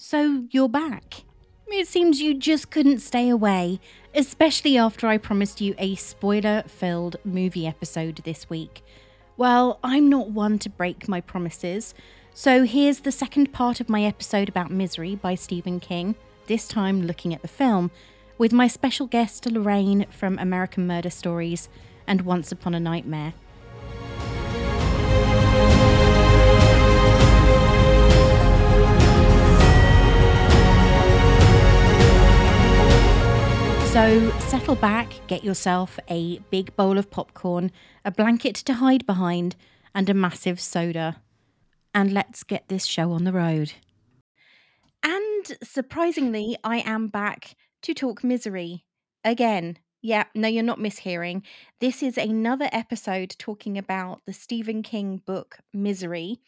So you're back. It seems you just couldn't stay away, especially after I promised you a spoiler filled movie episode this week. Well, I'm not one to break my promises, so here's the second part of my episode about Misery by Stephen King, this time looking at the film, with my special guest Lorraine from American Murder Stories and Once Upon a Nightmare. So settle back, get yourself a big bowl of popcorn, a blanket to hide behind, and a massive soda. And let's get this show on the road. And surprisingly, I am back to talk misery again. Yeah, no, you're not mishearing. This is another episode talking about the Stephen King book Misery.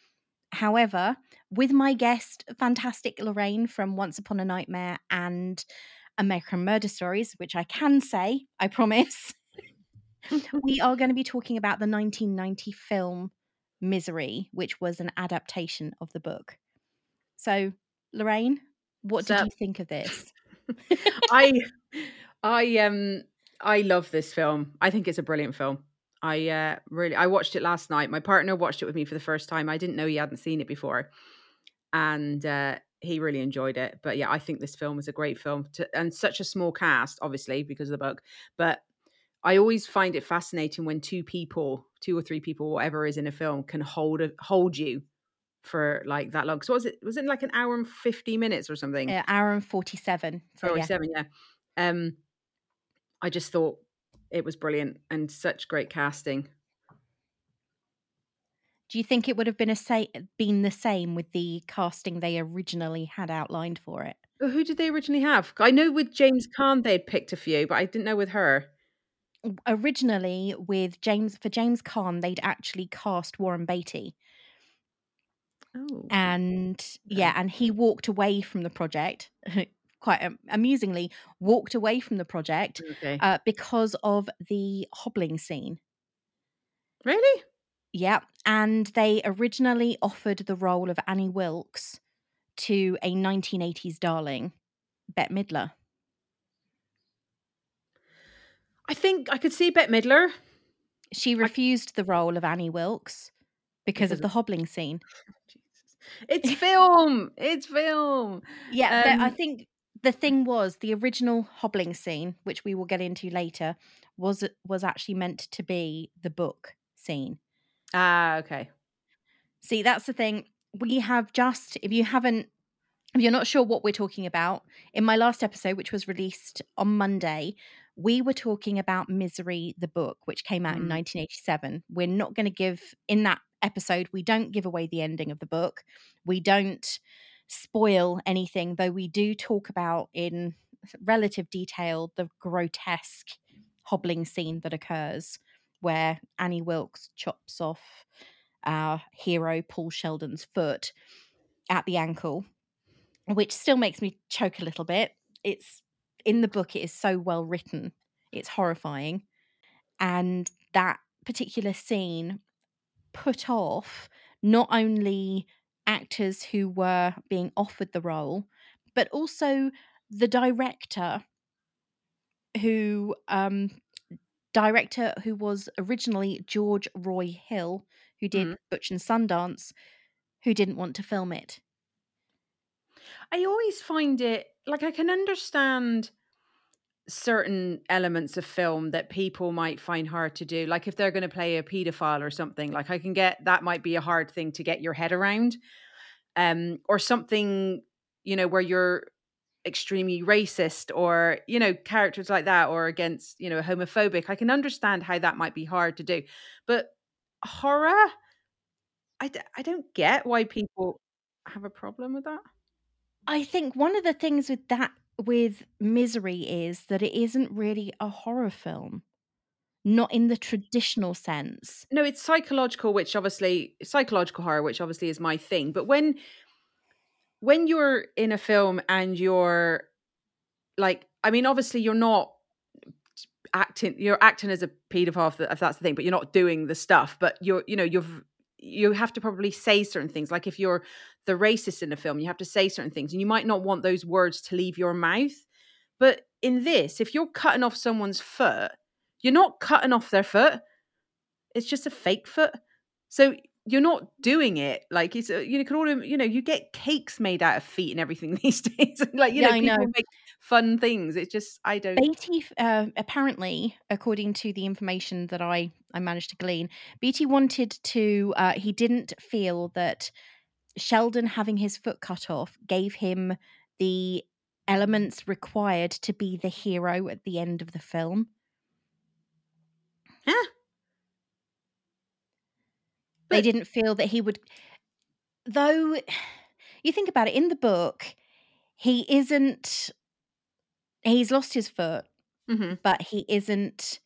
However, with my guest, fantastic Lorraine from Once Upon a Nightmare and American Murder Stories, which I can say, I promise. we are going to be talking about the 1990 film Misery, which was an adaptation of the book. So, Lorraine, what So- did you think of this? I I um I love this film. I think it's a brilliant film. I uh really I watched it last night. My partner watched it with me for the first time. I didn't know he hadn't seen it before. And uh he really enjoyed it. But yeah, I think this film is a great film to, and such a small cast obviously because of the book. But I always find it fascinating when two people, two or three people whatever is in a film can hold a, hold you for like that long. So was it was it like an hour and 50 minutes or something? Uh, hour and 47. So, Oh, yeah. yeah. Um, I just thought it was brilliant and such great casting. Do you think it would have been a sa- been the same with the casting they originally had outlined for it? Who did they originally have? I know with James Caan they'd picked a few, but I didn't know with her. Originally, with James for James Caan, they'd actually cast Warren Beatty, Oh, and yeah, and he walked away from the project. Quite um, amusingly, walked away from the project okay. uh, because of the hobbling scene. really? Yep. And they originally offered the role of Annie Wilkes to a 1980s darling, Bette Midler. I think I could see Bette Midler. She refused the role of Annie Wilkes because, Because of of- the hobbling scene. It's film. it's film. Yeah, the- I Um, think the thing was the original hobbling scene, which we will get into later, was was actually meant to be the book scene. Ah, okay. See, that's the thing. We have just, if you haven't, if you're not sure what we're talking about, in my last episode, which was released on Monday, we were talking about Misery, the book, which came out in Mm. 1987. We're not going to give, in that episode, we don't give away the ending of the book. We don't spoil anything, though we do talk about in relative detail the grotesque hobbling scene that occurs where Annie Wilkes chops off our hero Paul Sheldon's foot at the ankle, which still makes me choke a little bit. It's in the book, it is so well written, it's horrifying. And that particular scene put off not only actors who were being offered the role, but also the director who um director who was originally George Roy Hill, who did Mhm. Butch and Sundance, who didn't want to film it. I always find it like I can understand certain elements of film that people might find hard to do. Like if they're going to play a pedophile or something, like I can get that might be a hard thing to get your head around. Um, or something, you know, where you're extremely racist or, you know, characters like that or against, you know, homophobic. I can understand how that might be hard to do. But horror, I, d- I don't get why people have a problem with that. I think one of the things with that with Misery is that it isn't really a horror film. Not in the traditional sense. no it's psychological which obviously psychological horror which obviously is my thing but when when you're in a film and you're like i mean obviously you're not acting you're acting as a pedophile if, that's the thing but you're not doing the stuff but you're you know you're v- you have to probably say certain things. Like if you're the racist in the film, you have to say certain things, and you might not want those words to leave your mouth. But in this, if you're cutting off someone's foot, you're not cutting off their foot. It's just a fake foot. So you're not doing it like it's a, you know, can order, you know, you get cakes made out of feet and everything these days. like, you Yeah, know, people know. make fun things. It's just, I don't. Beatty, uh, apparently, according to the information that I, I managed to glean, Beatty wanted to, uh, he didn't feel that Sheldon having his foot cut off gave him the elements required to be the hero at the end of the film. Huh? They didn't feel that he would though you think about it in the book he isn't he's lost his foot Mhm. but he isn't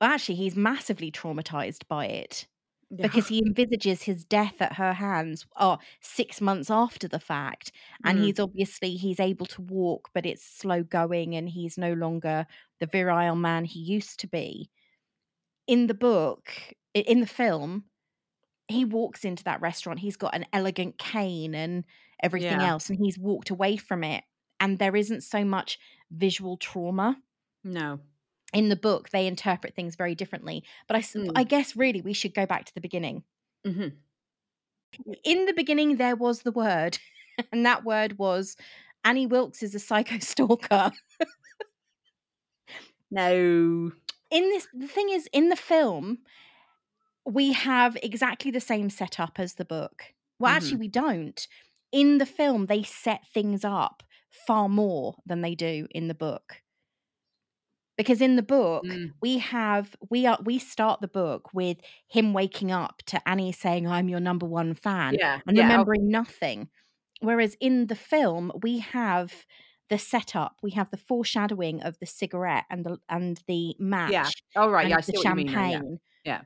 well, actually he's massively traumatized by it Yeah. because he envisages his death at her hands oh, six months after the fact and Mm. he's obviously he's able to walk but it's slow going and he's no longer the virile man he used to be in the book in the film he walks into that restaurant he's got an elegant cane and everything Yeah. else and he's walked away from it and there isn't so much visual trauma no. in the book they interpret things very differently but i, Mm. I guess really we should go back to the beginning hmm in the beginning there was the word and that word was annie wilkes is a psycho stalker No. in this the thing is in the film we have exactly the same setup as the book well actually we don't in the film they set things up far more than they do in the book because in the book Mm. we have we are we start the book with him waking up to annie saying i'm your number one fan Yeah. and yeah. oh, remembering nothing. Whereas in the film, we have the setup, we have the foreshadowing of the cigarette and the and the match Yeah. All right. and Yeah. I the see what you mean. Yeah. champagne. Yeah.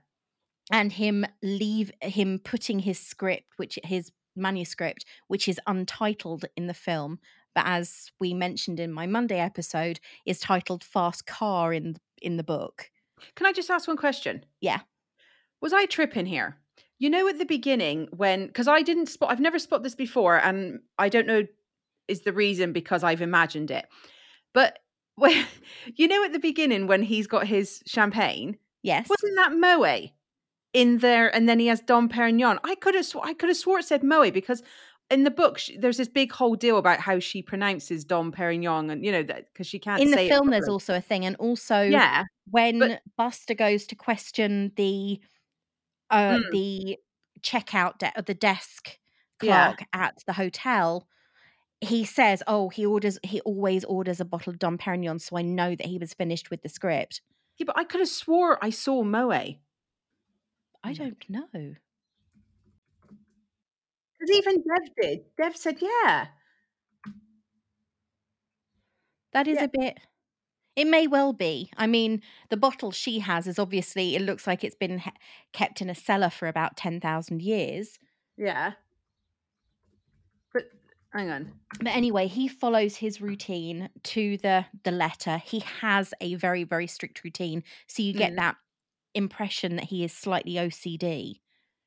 And him leave him putting his script, which his manuscript, which is untitled in the film, but as we mentioned in my Monday episode, is titled Fast Car in in the book. Can I just ask one question? Yeah. Was I tripping here? You know, at the beginning, when because I didn't spot, I've never spotted this before, and I don't know is the reason because I've imagined it. But when, you know, at the beginning when he's got his champagne, Yes. wasn't that Moët in there? And then he has Dom Perignon. I could have, sw- I could have swore it said Moët because in the book sh there's this big whole deal about how she pronounces Dom Perignon, and you know that because she can't in the film there's also a thing and also yeah, when Buster goes to question the uh Mm. the checkout de- the desk Yeah. clerk at the hotel he says oh he orders he always orders a bottle of Dom Perignon so I know that he was finished with the script yeah, but I could have swore I saw Moët. I Mm. don't know Because even Dev did. Dev said, "Yeah, that is Yeah. a bit it may well be I mean the bottle she has is obviously it looks like it's been he- kept in a cellar for about 10,000 years yeah." But hang on. But anyway, he follows his routine to the the letter. He has a very very strict routine, so you get Mm. that impression that he is slightly OCD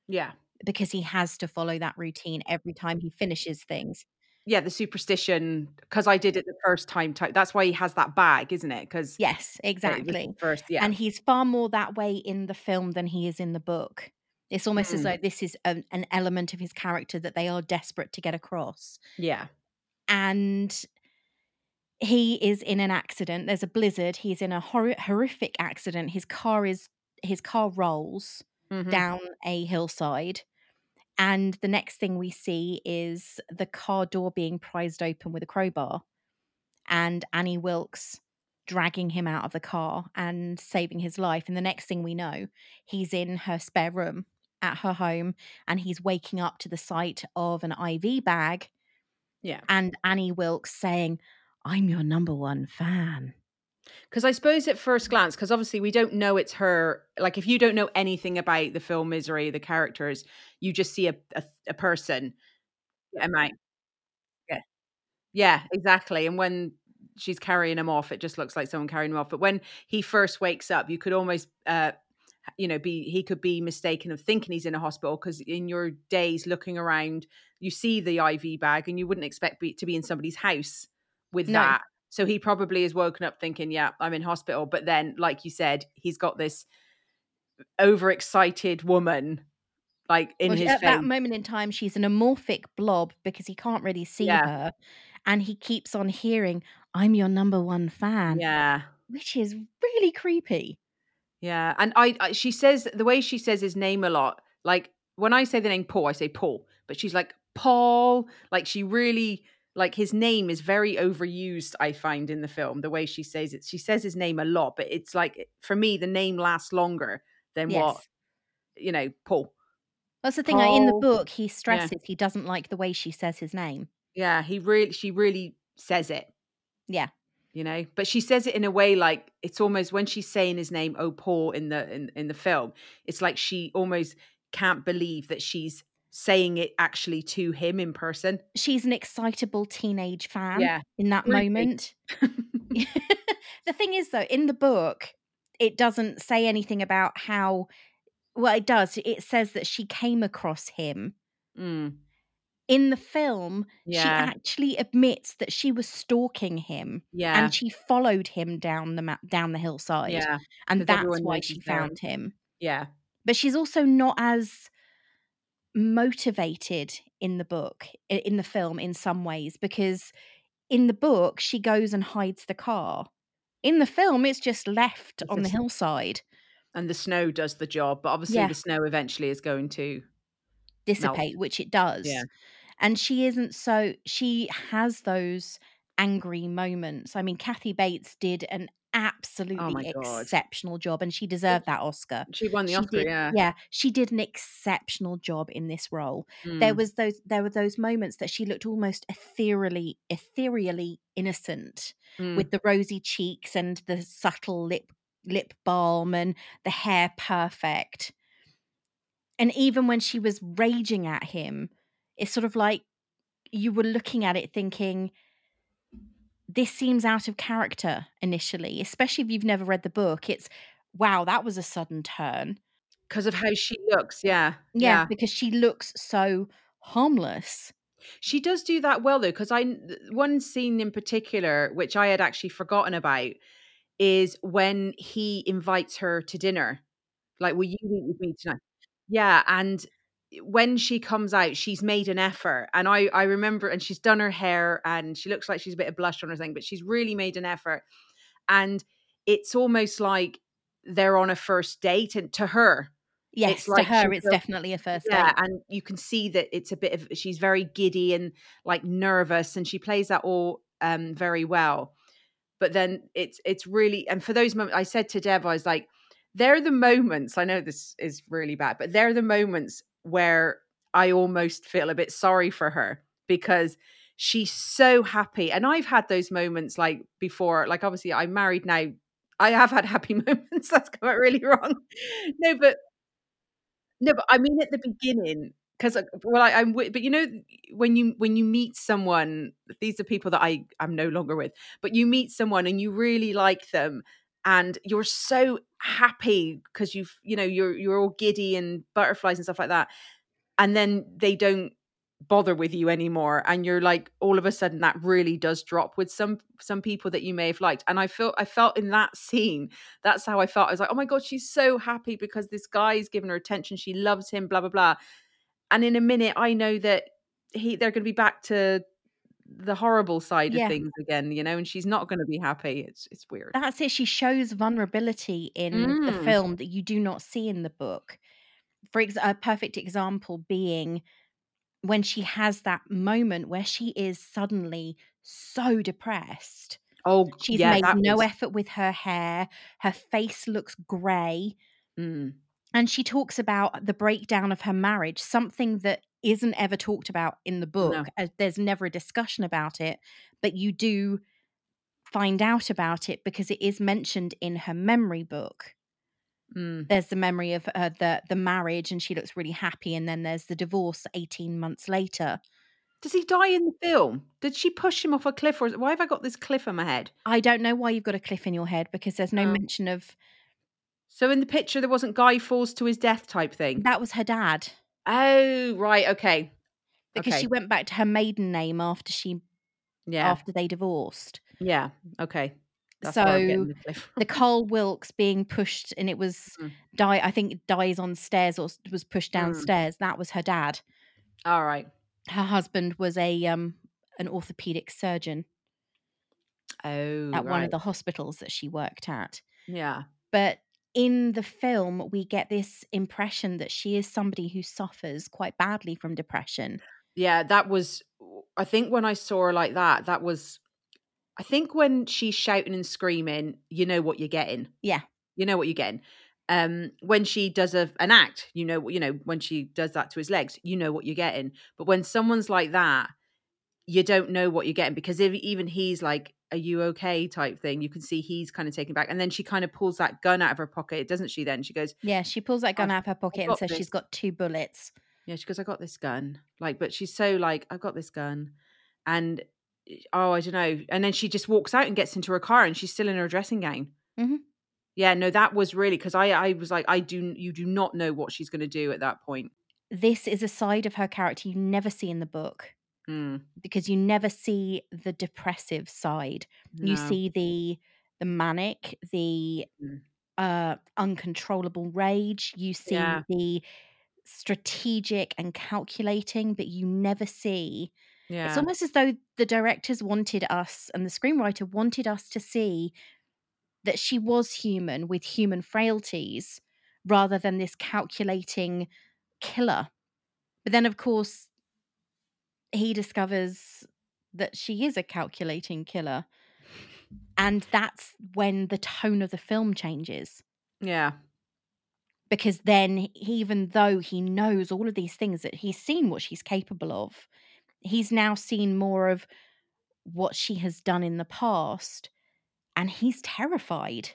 Yeah, because he has to follow that routine every time he finishes things. yeah, the superstition. Because I did it the first time. Type. That's why he has that bag, isn't it? Because Yes, exactly. First, yeah, And he's far more that way in the film than he is in the book. It's almost as Mm. though this is an, an element of his character that they are desperate to get across. yeah, and he is in an accident there's a blizzard he's in a hor- horrific accident his car is his car rolls Mhm. down a hillside and the next thing we see is the car door being prized open with a crowbar and annie wilkes dragging him out of the car and saving his life and the next thing we know he's in her spare room at her home and he's waking up to the sight of an iv bag yeah. and Annie Wilkes saying, I'm your number one fan. Because I suppose at first glance, because obviously we don't know it's her. Like, if you don't know anything about the film Misery, the characters, you just see a a, a person. Yeah, mate. Yeah, yeah, exactly. And when she's carrying him off, it just looks like someone carrying him off. But when he first wakes up, you could almost uh, you know be he could be mistaken of thinking he's in a hospital because in your days looking around you see the iv bag and you wouldn't expect be, to be in somebody's house with No. that so he probably is woken up thinking yeah i'm in hospital but then like you said he's got this overexcited woman like in Well, his at that moment in time, she's an amorphic blob because he can't really see Yeah. her. And he keeps on hearing, I'm your number one fan, yeah which is really creepy. Yeah, and I, I she says the way she says his name a lot. Like when I say the name Paul, I say Paul, but she's like Paul. Like she really like his name is very overused. I find in the film the way she says it. She says his name a lot, but it's like for me the name lasts longer than what you know. Paul. That's the thing. like, in the book, he stresses he doesn't like the way she says his name. Yeah, he really she really says it. Yeah. you know but she says it in a way like it's almost when she's saying his name oh paul in the in, in the film it's like she almost can't believe that she's saying it actually to him in person She's an excitable teenage fan Yeah, in that creepy. moment. the thing is, though, in the book, it doesn't say anything about how. Well, it does. It says that she came across him. Mm, In the film, she actually admits that she was stalking him yeah and she followed him down the ma- down the hillside, yeah and that's why she found him. yeah But she's also not as motivated in the book, in the film, in some ways, because in the book she goes and hides the car. In the film, it's just left on the hillside, and the snow does the job but obviously Yeah. the snow eventually is going to dissipate, which it does. Yeah. And she isn't so. She has those angry moments. I mean, Kathy Bates did an absolutely Oh my God. exceptional job, and she deserved that Oscar. she won the She oscar did, yeah she did an exceptional job in this role. There Mm, was those there were those moments that she looked almost ethereally ethereally innocent mm, with the rosy cheeks and the subtle lip lip balm and the hair perfect. And even when she was raging at him, it's sort of like you were looking at it thinking this seems out of character initially, especially if you've never read the book. It's wow, that was a sudden turn. because of how she looks yeah Yeah, yeah because she looks so harmless. She does do that well though, because I one scene in particular, which I had actually forgotten about, is when he invites her to dinner. Like, will you eat with me tonight? Yeah, and when she comes out, she's made an effort, and I I remember, and she's done her hair, and she looks like she's a bit of blush on her thing, but she's really made an effort, and it's almost like they're on a first date, and to her, Yes, like to her, it's definitely a first yeah, date. and you can see that it's a bit of she's very giddy and like nervous, and she plays that all um very well. But then it's it's really and for those moments, I said to Deb, I was like, they're the moments. I know this is really bad, but they're the moments where I almost feel a bit sorry for her because she's so happy. And I've had those moments like before. Like obviously, I'm married now. I have had happy moments. That's come out really wrong. No, but no, but I mean at the beginning, because uh, well, I, I'm with, but you know when you when you meet someone, these are people that I I'm no longer with, but you meet someone and you really like them, and you're so happy because you've you know you're you're all giddy and butterflies and stuff like that, and then they don't bother with you anymore and you're like all of a sudden that really does drop with some some people that you may have liked and i felt i felt in that scene that's how i felt i was like oh my god she's so happy because this guy's given her attention she loves him blah blah blah and in a minute i know that he they're going to be back to the horrible side Yeah. of things again you know and she's not going to be happy it's it's weird That's it. She shows vulnerability in the Mm. film that you do not see in the book. For ex- a perfect example being when she has that moment where she is suddenly so depressed. oh She's yeah made no was, effort with her hair. Her face looks grey. mm, And she talks about the breakdown of her marriage, something that isn't ever talked about in the book. as There's never a discussion about it, but you do find out about it because it is mentioned in her memory book. mm. There's the memory of uh, the the marriage, and she looks really happy, and then there's the divorce 18 months later. does he die in the film did she push him off a cliff or is- why have i got this cliff in my head I don't know why you've got a cliff in your head because there's no Oh. mention of So in the picture, there wasn't Guy falls to his death type thing. That was her dad. Oh, right. Okay. Because Okay. she went back to her maiden name after she Yeah. after they divorced. Yeah. Okay. That's where I'm getting So the Carl Wilkes being pushed and it was Mm. die I think dies on stairs or was pushed Mm. downstairs. That was her dad. All right. Her husband was a um an orthopedic surgeon Oh, at one of the hospitals that she worked at. Yeah. But in the film, we get this impression that she is somebody who suffers quite badly from depression. Yeah. That was, I think when I saw her like that, that was, I think when she's shouting and screaming, you know what you're getting. Yeah. You know what you're getting. Um, when she does a, an act, you know, you know, when she does that to his legs, you know what you're getting. But when someone's like that, you don't know what you're getting because if, even he's like, "Are you okay?" type thing. You can see he's kind of taken back, and then she kind of pulls that gun out of her pocket, doesn't she? Then she goes, Yeah, she pulls that gun out of her pocket and says this. she's got two bullets. Yeah, she goes, I got this gun. Like, but she's so like, I've got this gun. And oh, I don't know. And then she just walks out and gets into her car and she's still in her dressing gown. Mhm. Yeah, no, that was really because I, I was like, I do, you do not know what she's going to do at that point. This is a side of her character you never see in the book Mm, because you never see the depressive side. You see the the manic, the Mm. uh uncontrollable rage, you see Yeah. the strategic and calculating, but you never see Yeah. It's almost as though the directors wanted us and the screenwriter wanted us to see that she was human with human frailties rather than this calculating killer. But then, of course, he discovers that she is a calculating killer. And that's when the tone of the film changes. yeah. Because then, even though he knows all of these things, that he's seen what she's capable of, he's now seen more of what she has done in the past. And he's terrified.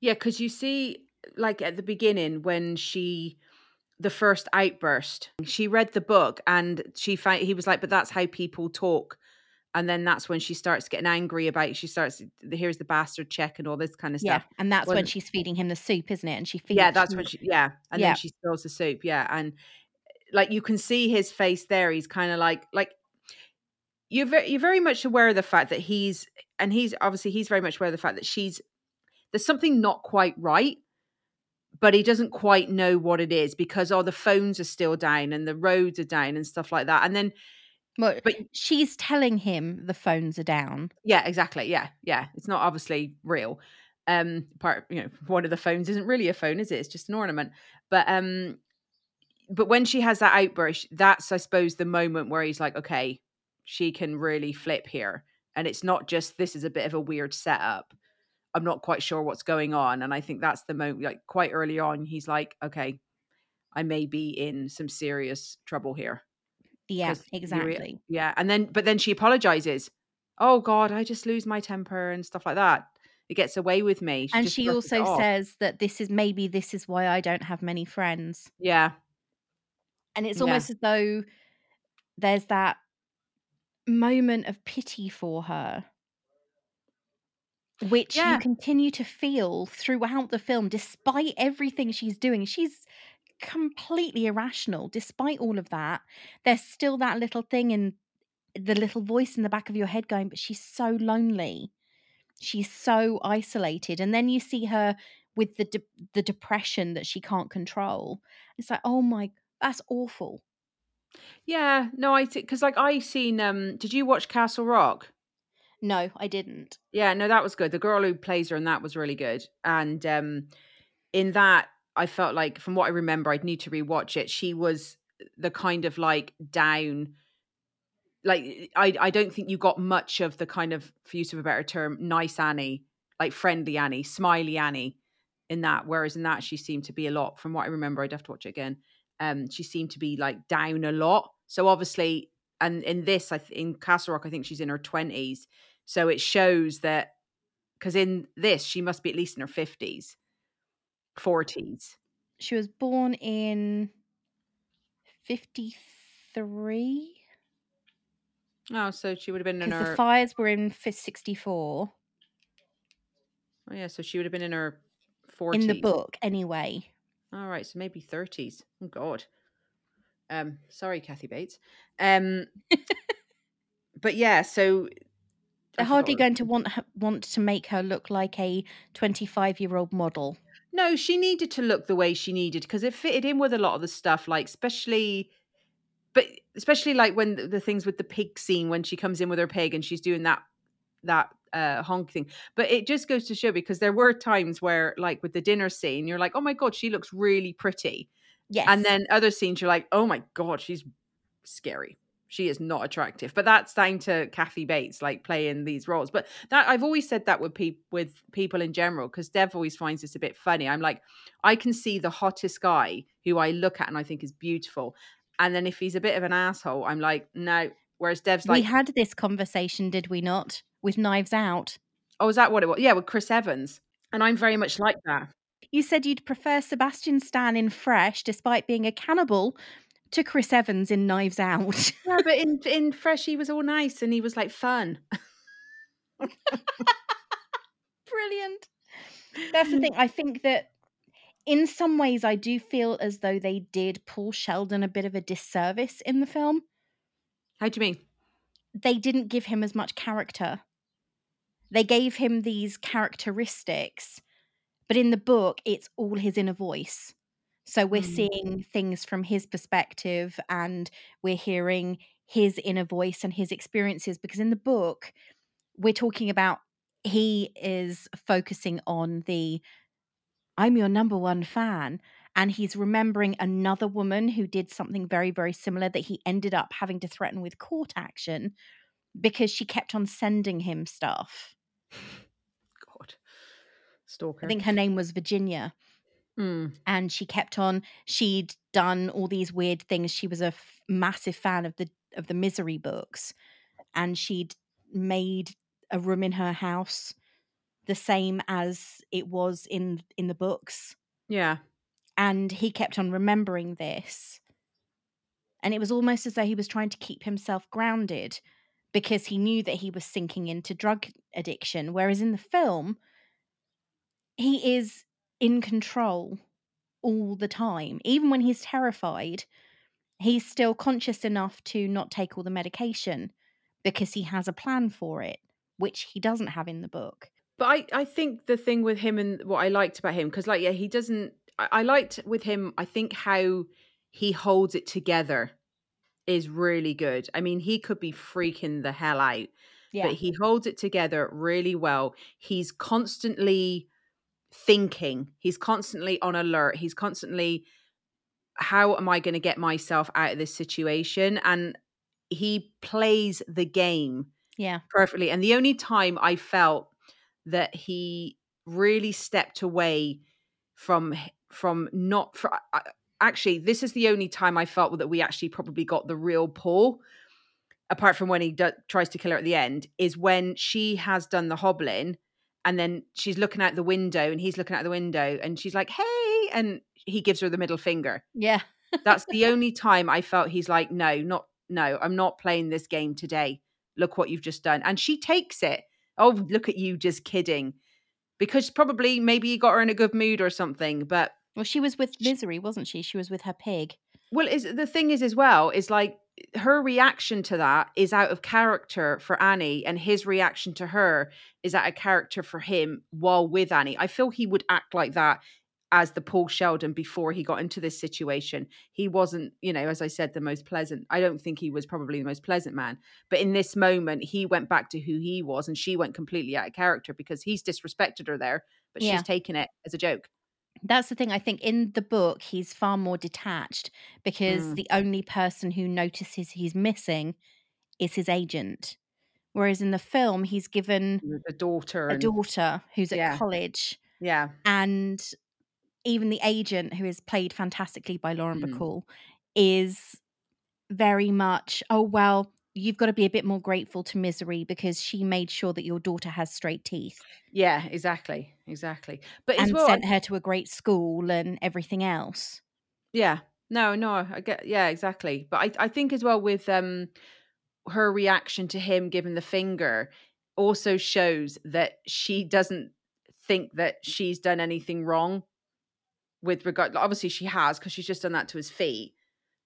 Yeah. Cause you see, like at the beginning when she, the first outburst, she read the book and she found, he was like, but that's how people talk. And then that's when she starts getting angry about, she starts, here's the bastard check and all this kind of Yeah. stuff. And that's when When- she's feeding him the soup, isn't it? And she feeds yeah, that's when she yeah, and Yeah. then she spills the soup. Yeah, and like you can see his face there. He's kind of like like you're very you're very much aware of the fact that he's and he's obviously he's very much aware of the fact that she's there's something not quite right. But he doesn't quite know what it is because oh the phones are still down and the roads are down and stuff like that. And then Well, but she's telling him the phones are down. Yeah, exactly. Yeah, yeah. It's not obviously real. Um, part you know, one of the phones isn't really a phone, is it? It's just an ornament. But um, but when she has that outburst, that's I suppose the moment where he's like, okay, she can really flip here, and it's not just this is a bit of a weird setup. I'm not quite sure what's going on, and I think that's the moment. Like quite early on, he's like, okay, I may be in some serious trouble here. Yeah, exactly. Yeah, and then but then she apologizes. Oh God, I just lose my temper and stuff like that. It gets away with me. and she also says that this is maybe this is why I don't have many friends. "Yeah, And it's Yeah. almost as though there's that moment of pity for her, which Yeah. you continue to feel throughout the film, despite everything she's doing. She's completely irrational. Despite all of that, there's still that little thing in the little voice in the back of your head going, but she's so lonely. She's so isolated. And then you see her with the de- the depression that she can't control. It's like, oh my, that's awful. yeah." No, I because like I seen. Um, did you watch Castle Rock? No, I didn't. Yeah, no, that was good. The girl who plays her in that was really good. And um in that, I felt like from what I remember, I'd need to rewatch it. She was the kind of like down like I I don't think you got much of the kind of for use of a better term, nice Annie, like friendly Annie, smiley Annie in that. Whereas in that she seemed to be a lot, from what I remember, I'd have to watch it again. Um, she seemed to be like down a lot. So obviously, and in this, I th- in Castle Rock, I think she's in her twenties. So it shows that because in this, she must be at least in her fifties, forties. She was born in 53 Oh, so she would have been in her. the fires were in fi- 64. oh, yeah, so she would have been in her 40s. in the book anyway. All right, so maybe 30s. Oh God. Um, sorry, Kathy Bates. Um, but yeah, so They're hardly going to want want to make her look like a 25 year old model. No, she needed to look the way she needed because it fitted in with a lot of the stuff, like especially, but especially like when the, the things with the pig scene when she comes in with her pig and she's doing that that uh honk thing. But it just goes to show because there were times where, like with the dinner scene, you're like, oh my god, she looks really pretty, Yes. and then other scenes you're like, oh my god, she's scary. She is not attractive, but that's down to Kathy Bates like playing these roles. But that I've always said that with people with people in general because Dev always finds this a bit funny. I'm like, I can see the hottest guy who I look at and I think is beautiful, and then if he's a bit of an asshole, I'm like, no. Whereas Dev's like we had this conversation, did we not? With Knives Out. oh, is that what it was? Yeah, with Chris Evans, and I'm very much like that. You said you'd prefer Sebastian Stan in Fresh, despite being a cannibal, to Chris Evans in Knives Out. Yeah, but in in Fresh, he was all nice and he was like fun. Brilliant. That's the mm. thing. I think that in some ways, I do feel as though they did Paul Sheldon a bit of a disservice in the film. How do you mean? They didn't give him as much character. They gave him these characteristics, but in the book, it's all his inner voice. So we're Mm. seeing things from his perspective and we're hearing his inner voice and his experiences because in the book, we're talking about he is focusing on the I'm your number one fan. And he's remembering another woman who did something very, very similar that he ended up having to threaten with court action because she kept on sending him stuff. God, stalker. I think her name was Virginia. Mm. and she kept on she'd done all these weird things she was a f- massive fan of the of the misery books and she'd made a room in her house the same as it was in in the books Yeah. and he kept on remembering this and it was almost as though he was trying to keep himself grounded because he knew that he was sinking into drug addiction whereas in the film he is in control all the time even when he's terrified he's still conscious enough to not take all the medication because he has a plan for it which he doesn't have in the book But I, I think the thing with him and what I liked about him, because like, yeah, he doesn't, I, I liked with him, I think how he holds it together is really good. I mean, he could be freaking the hell out, yeah but he holds it together really well. He's constantly thinking, he's constantly on alert, he's constantly, how am I going to get myself out of this situation? And he plays the game yeah perfectly. And the only time I felt that he really stepped away from from not for actually this is the only time I felt that we actually probably got the real Paul apart from when he do, tries to kill her at the end is when she has done the hobbling and then she's looking out the window and he's looking out the window and she's like hey and he gives her the middle finger yeah that's the only time I felt he's like, no, not no, I'm not playing this game today. Look what you've just done. And she takes it. Oh, look at you just kidding. Because probably maybe he got her in a good mood or something. But well she was with misery wasn't she she was with her pig well, is the thing is as well, is like her reaction to that is out of character for Annie, and his reaction to her is out of character for him while with Annie. I feel he would act like that as the Paul Sheldon before he got into this situation. He wasn't, you know, as I said, the most pleasant. I don't think he was probably the most pleasant man. But in this moment, he went back to who he was and she went completely out of character because he's disrespected her there, but Yeah. she's taken it as a joke. That's the thing. I think in the book, he's far more detached because Mm. the only person who notices he's missing is his agent. Whereas in the film, he's given The daughter a and daughter who's at Yeah. college, yeah. and even the agent, who is played fantastically by Lauren Mm. Bacall, is very much, oh, well, you've got to be a bit more grateful to Misery because she made sure that your daughter has straight teeth Yeah, exactly. Exactly. But as and well, sent her to a great school and everything else. Yeah. No, no, I get yeah, exactly. But I I think as well with um her reaction to him giving the finger also shows that she doesn't think that she's done anything wrong with regard obviously she has because she's just done that to his feet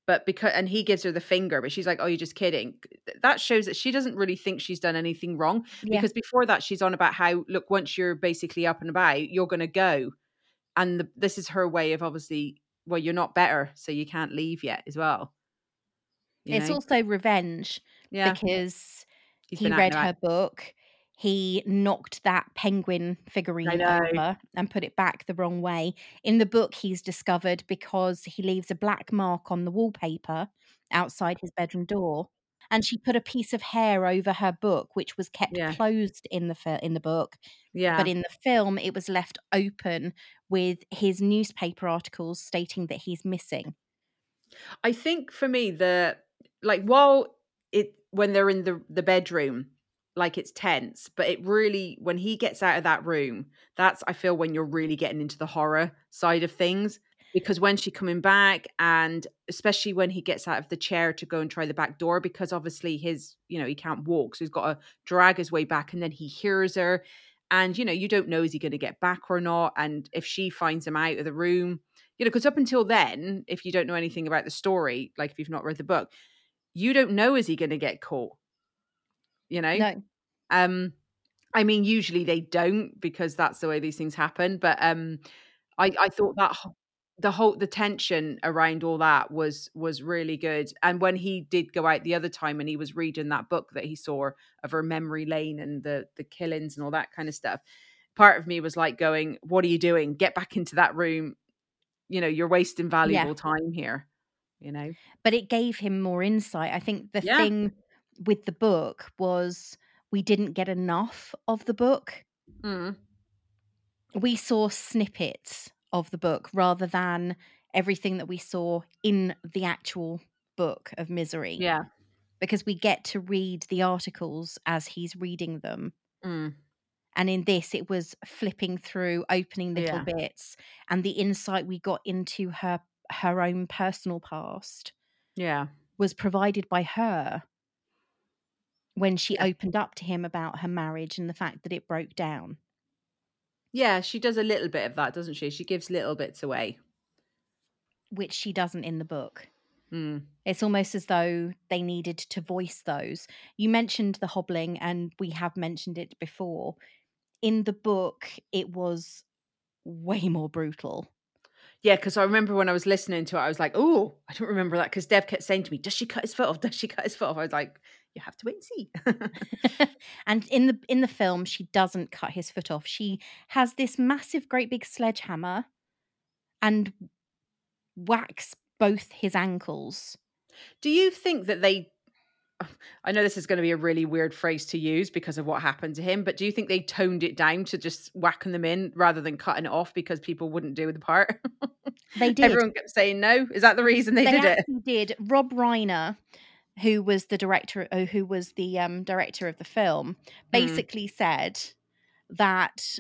but because and he gives her the finger but she's like oh you're just kidding that shows that she doesn't really think she's done anything wrong Yeah. because before that she's on about how look once you're basically up and about you're going to go and the, this is her way of obviously well you're not better so you can't leave yet as well you it's know? also revenge yeah because he's he read her book. He knocked that penguin figurine over and put it back the wrong way. In the book, he's discovered because he leaves a black mark on the wallpaper outside his bedroom door. And she put a piece of hair over her book, which was kept Yeah. closed in the in the book. yeah But in the film, it was left open with his newspaper articles stating that he's missing. I think for me the like while it when they're in the the bedroom like it's tense but it really when he gets out of that room that's I feel when you're really getting into the horror side of things because when she coming back and especially when he gets out of the chair to go and try the back door because obviously his you know he can't walk so he's got to drag his way back and then he hears her and you know you don't know is he going to get back or not and if she finds him out of the room you know, because up until then, if you don't know anything about the story, like if you've not read the book, you don't know is he going to get caught. You know, No, um, I mean, usually they don't because that's the way these things happen. But um, I I thought that the whole the tension around all that was was really good. And when he did go out the other time and he was reading that book that he saw of her memory lane and the the killings and all that kind of stuff, part of me was like going, "What are you doing? Get back into that room." you know you're wasting valuable time here you know but it gave him more insight. I think the Yeah. thing with the book was we didn't get enough of the book. mm. We saw snippets of the book rather than everything that we saw in the actual book of misery yeah because we get to read the articles as he's reading them. mm. And in this, it was flipping through, opening little Yeah. bits, and the insight we got into her her own personal past yeah was provided by her when she opened up to him about her marriage and the fact that it broke down. yeah she does a little bit of that doesn't she she gives little bits away which she doesn't in the book. mm. It's almost as though they needed to voice those. You mentioned the hobbling, and we have mentioned it before. In the book, it was way more brutal. yeah because i remember when i was listening to it i was like oh i don't remember that because dev kept saying to me does she cut his foot off does she cut his foot off i was like you have to wait and see and in the in the film, she doesn't cut his foot off. She has this massive, great big sledgehammer and whacks both his ankles. do you think that they I know this is going to be a really weird phrase to use because of what happened to him, but do you think they toned it down to just whacking them in rather than cutting it off because people wouldn't do the part? They did. Everyone kept saying no. Is that the reason they, they did it? actually did. Rob Reiner, who was the director, uh, who was the um, director of the film, basically said that.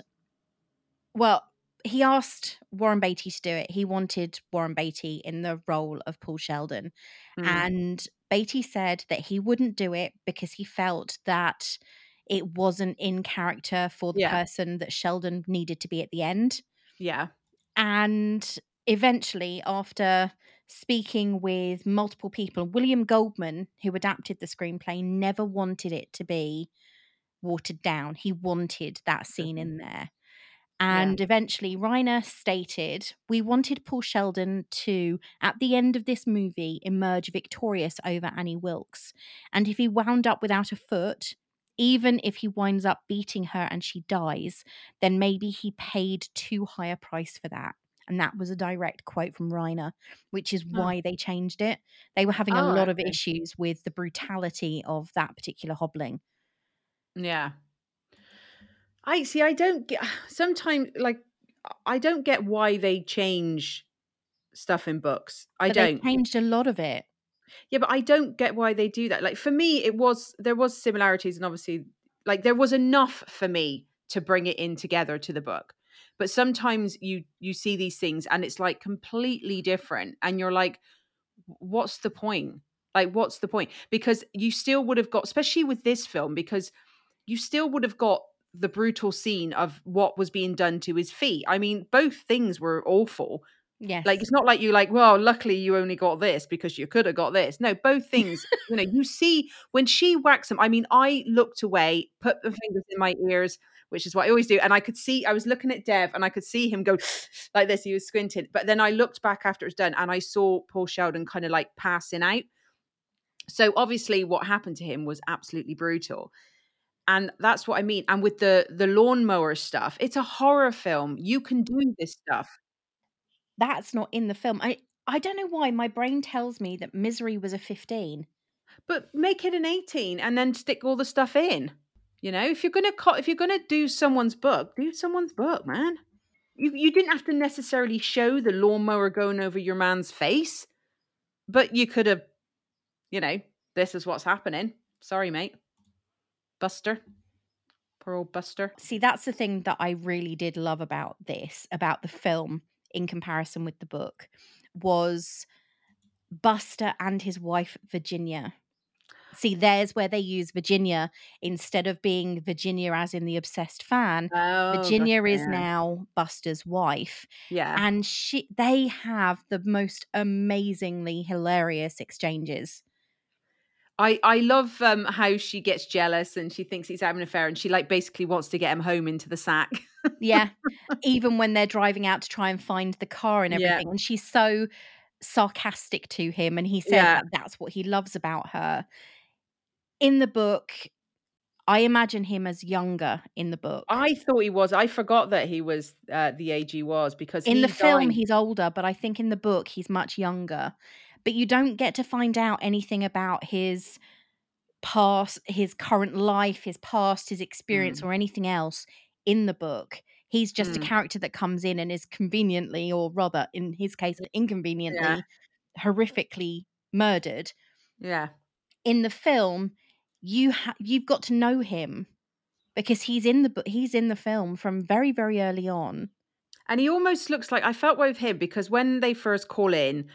Well, he asked Warren Beatty to do it. He wanted Warren Beatty in the role of Paul Sheldon, Mm. and Beatty said that he wouldn't do it because he felt that it wasn't in character for the Yeah. person that Sheldon needed to be at the end. yeah. And eventually, after speaking with multiple people, William Goldman, who adapted the screenplay, never wanted it to be watered down. He wanted that scene mm-hmm. in there. And eventually, Reiner stated, We wanted Paul Sheldon to, at the end of this movie, emerge victorious over Annie Wilkes. And if he wound up without a foot, even if he winds up beating her and she dies, then maybe he paid too high a price for that. And that was a direct quote from Reiner, which is Oh. why they changed it. They were having a Oh, lot of issues with the brutality of that particular hobbling. Yeah. I see. I don't get sometimes like I don't get why they change stuff in books. I But don't. they changed a lot of it. Yeah, but I don't get why they do that. Like for me, it was there was similarities, and obviously, like there was enough for me to bring it in together to the book. But sometimes you you see these things, and it's like completely different, and you're like, what's the point? Like, what's the point? Because you still would have got, especially with this film, because you still would have got the brutal scene of what was being done to his feet. I mean, both things were awful. yeah Like it's not like you like, well, luckily you only got this because you could have got this. No, both things, you know, you see when she whacks him. I mean, I looked away, put the fingers in my ears, which is what I always do, and I could see I was looking at Dev and I could see him go like this. He was squinting, but then I looked back after it was done and I saw Paul Sheldon kind of like passing out. So obviously, what happened to him was absolutely brutal and that's what i mean and with the the lawnmower stuff it's a horror film you can do this stuff That's not in the film. I I don't know why my brain tells me that Misery was a 15. but make it an 18 and then stick all the stuff in you know if you're gonna co- if you're gonna do someone's book do someone's book man. You, you didn't have to necessarily show the lawnmower going over your man's face but you could have you know this is what's happening. Sorry mate. Buster. Poor old buster. See, that's the thing that I really did love about this, about the film in comparison with the book, was Buster and his wife Virginia. See, there's where they use Virginia instead of being Virginia as in the obsessed fan. oh Virginia is yeah. now Buster's wife, yeah and she they have the most amazingly hilarious exchanges. I I love um how she gets jealous and she thinks he's having an affair and she like basically wants to get him home into the sack. Yeah, even when they're driving out to try and find the car and Yeah. everything, and she's so sarcastic to him, and he says Yeah. that that's what he loves about her. In the book, I imagine him as younger in the book. I thought he was. I forgot that he was uh, the age he was because in he the film, he's older, but I think in the book he's much younger. But you don't get to find out anything about his past, his current life, his past, his experience, Mm. or anything else in the book. He's just Mm. a character that comes in and is conveniently, or rather, in his case, inconveniently, horrifically murdered. yeah. In the film, you ha- you've got to know him because he's in the. He's in the film from very, very early on. And he almost looks like I felt with him because when they first call in,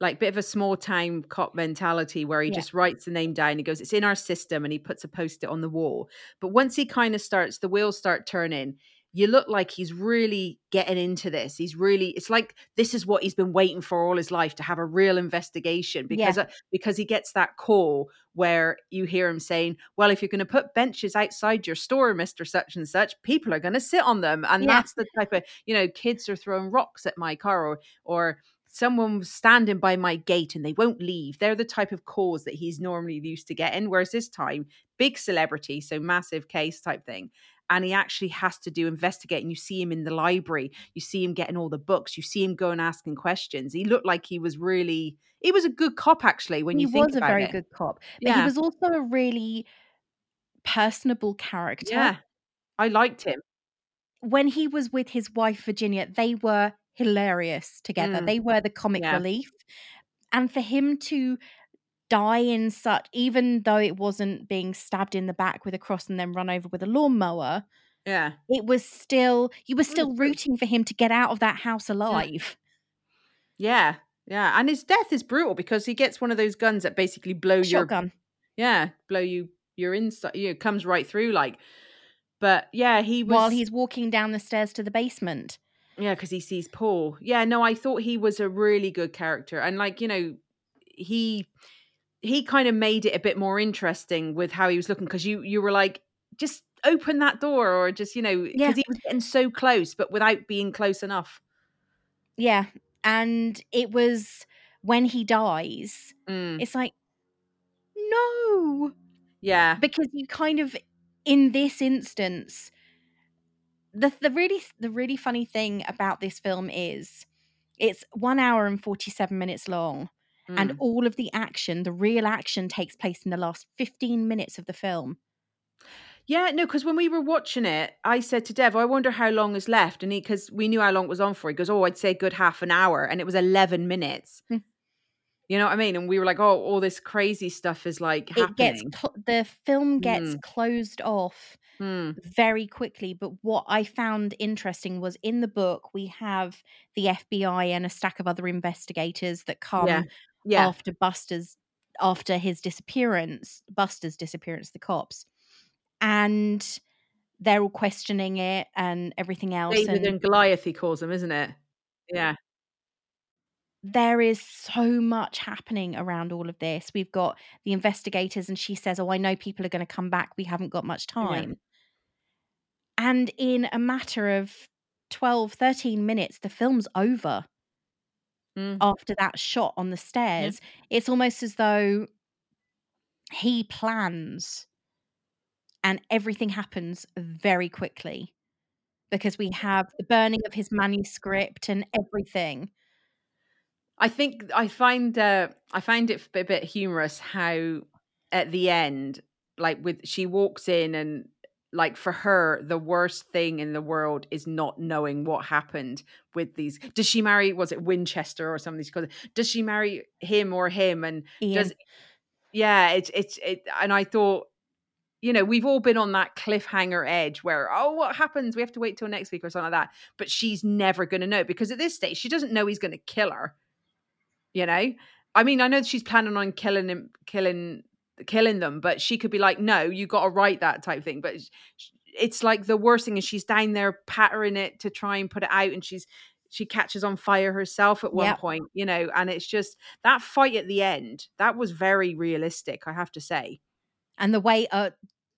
like bit of a small town cop mentality where he Yeah. just writes the name down. He goes, "It's in our system," and he puts a post-it on the wall. But once he kind of starts, the wheels start turning. You look like he's really getting into this. He's really. It's like this is what he's been waiting for all his life to have a real investigation because uh, because he gets that call where you hear him saying, "Well, if you're going to put benches outside your store, Mister Such and Such, people are going to sit on them," and Yeah. that's the type of you know kids are throwing rocks at my car or or someone standing by my gate and they won't leave. They're the type of calls that he's normally used to getting. Whereas this time, big celebrity, so massive case type thing. And he actually has to do investigating. You see him in the library, you see him getting all the books, you see him going asking questions. He looked like he was really, he was a good cop actually when he you think about it he was a very it. good cop, but Yeah. he was also a really personable character. Yeah, I liked him. When he was with his wife Virginia, they were hilarious together. Mm. They were the comic Yeah. relief. And for him to die in such even though it wasn't being stabbed in the back with a cross and then run over with a lawnmower, Yeah. it was still you were still rooting for him to get out of that house alive. Yeah. Yeah. And his death is brutal because he gets one of those guns that basically blow your gun yeah, blow you your inside you know, comes right through like but yeah, he was While he's walking down the stairs to the basement. Yeah, because he sees Paul. Yeah, no, I thought he was a really good character. And like, you know, he he kind of made it a bit more interesting with how he was looking because you you were like, just open that door or just, you know, because Yeah. he was getting so close, but without being close enough. Yeah. And it was when he dies, Mm, it's like, no. yeah. Because you kind of, in this instance, the the really the really funny thing about this film is it's one hour and 47 minutes long and mm. all of the action the real action takes place in the last 15 minutes of the film Yeah, no, because when we were watching it, I said to Dev, I wonder how long is left. And he, because we knew how long it was on for, he goes, Oh, I'd say a good half an hour. And it was 11 minutes. Hmm. You know what I mean? And we were like, Oh, all this crazy stuff is like happening. it gets cl- the film gets Mm. closed off Hmm. very quickly but what i found interesting was in the book we have the fbi and a stack of other investigators that come Yeah. Yeah. after buster's after his disappearance buster's disappearance the cops and they're all questioning it and everything else. David and and Goliath, he calls them, isn't it? Yeah. there is so much happening around all of this. We've got the investigators, and she says, Oh, I know people are going to come back. We haven't got much Yeah. time. And in a matter of 12, 13 minutes, the film's over Mm. after that shot on the stairs. It's almost as though he plans and everything happens very quickly because we have the burning of his manuscript and everything. I think I find uh, I find it a bit humorous how at the end, like with she walks in and like for her, the worst thing in the world is not knowing what happened with these. Does she marry? Was it Winchester or something? Does she marry him or him? And Ian. does yeah, it's it's it. And I thought, you know, we've all been on that cliffhanger edge where oh, what happens? We have to wait till next week or something like that. But she's never going to know because at this stage, she doesn't know he's going to kill her. You know, I mean, I know she's planning on killing him, killing killing them, but she could be like, no, you got to write that type thing. But it's like the worst thing is she's down there pattering it to try and put it out, and she's she catches on fire herself at one Yep. point, you know, and it's just that fight at the end that was very realistic, I have to say. And the way uh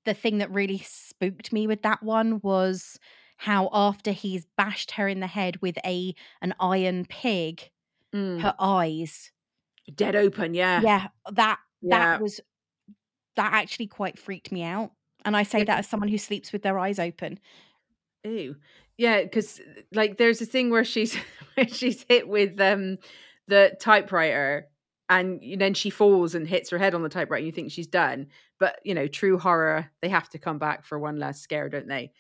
the thing that really spooked me with that one was how after he's bashed her in the head with a an iron pig, Mm. her eyes. Dead open, yeah, Yeah, that yeah. that was that actually quite freaked me out. And I say that as someone who sleeps with their eyes open. Ew. Yeah, because like there's a thing where she's where she's hit with um the typewriter and then she falls and hits her head on the typewriter and you think she's done. But you know, true horror, they have to come back for one last scare, don't they?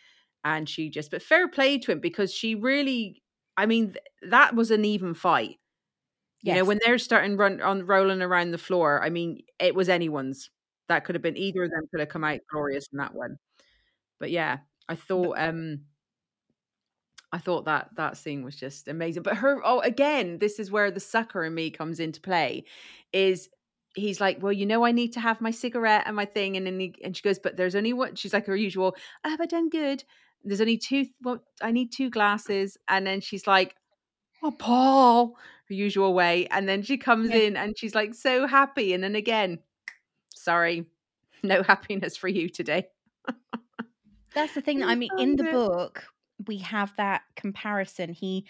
And she just but fair play to him because she really I mean, th- that was an even fight. You know, when they're starting run on rolling around the floor, I mean, it was anyone's. That could have been either of them could have come out glorious in that one. But yeah, I thought um I thought that that scene was just amazing. But her, oh, again, this is where the sucker in me comes into play. Is he's like, well, you know, I need to have my cigarette and my thing, and then he, and she goes, but there's only one. She's like her usual. Have I done good? There's only two. Well, I need two glasses, and then she's like, oh, Paul, her usual way, and then she comes Yeah. in and she's like so happy, and then again, sorry, no happiness for you today. That's the thing that I mean in the book we have that comparison. He